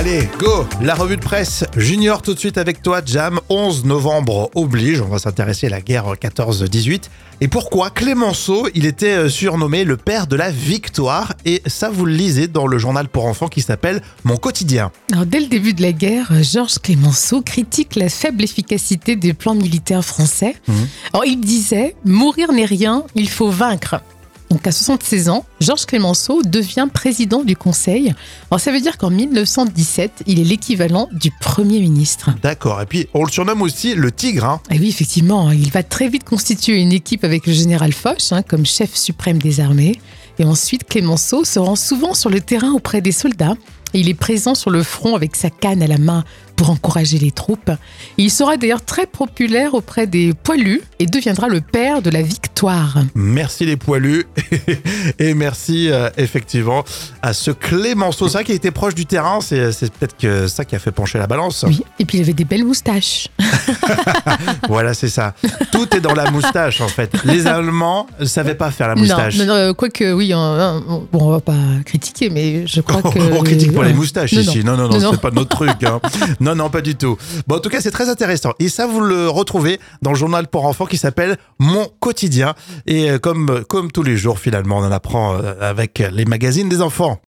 Allez, go La revue de presse Junior tout de suite avec toi, Jam. 11 novembre oblige, on va s'intéresser à la guerre 14-18. Et pourquoi Clémenceau, il était euh, surnommé le père de la victoire. Et ça, vous le lisez dans le journal pour enfants qui s'appelle Mon quotidien. Alors, dès le début de la guerre, Georges Clémenceau critique la faible efficacité des plans militaires français. Alors, il disait Mourir n'est rien, il faut vaincre. Donc à 76 ans, Georges Clémenceau devient président du Conseil. Alors ça veut dire qu'en 1917, il est l'équivalent du Premier ministre. D'accord. Et puis, on le surnomme aussi le tigre. Hein. Et oui, effectivement, il va très vite constituer une équipe avec le général Foch hein, comme chef suprême des armées. Et ensuite, Clémenceau se rend souvent sur le terrain auprès des soldats. Il est présent sur le front avec sa canne à la main pour encourager les troupes. Il sera d'ailleurs très populaire auprès des poilus et deviendra le père de la victoire. Merci les poilus et merci euh, effectivement à ce Clémenceau. Ça qui a été proche du terrain, c'est c'est peut-être que ça qui a fait pencher la balance. Oui, et puis il avait des belles moustaches. Voilà, c'est ça. Tout est dans la moustache en fait. Les Allemands ne savaient pas faire la moustache. Non, non, non, quoique oui, hein, hein, bon, on va pas critiquer, mais je crois que... On critique pour les Ouais. moustaches Non, ici. Non, non, non, Non, non. c'est pas notre truc. hein. Non, non, pas du tout. Bon, en tout cas, c'est très intéressant. Et ça, vous le retrouvez dans le journal pour enfants qui s'appelle Mon quotidien. Et euh, comme, comme tous les jours, finalement, on en apprend euh, avec les magazines des enfants.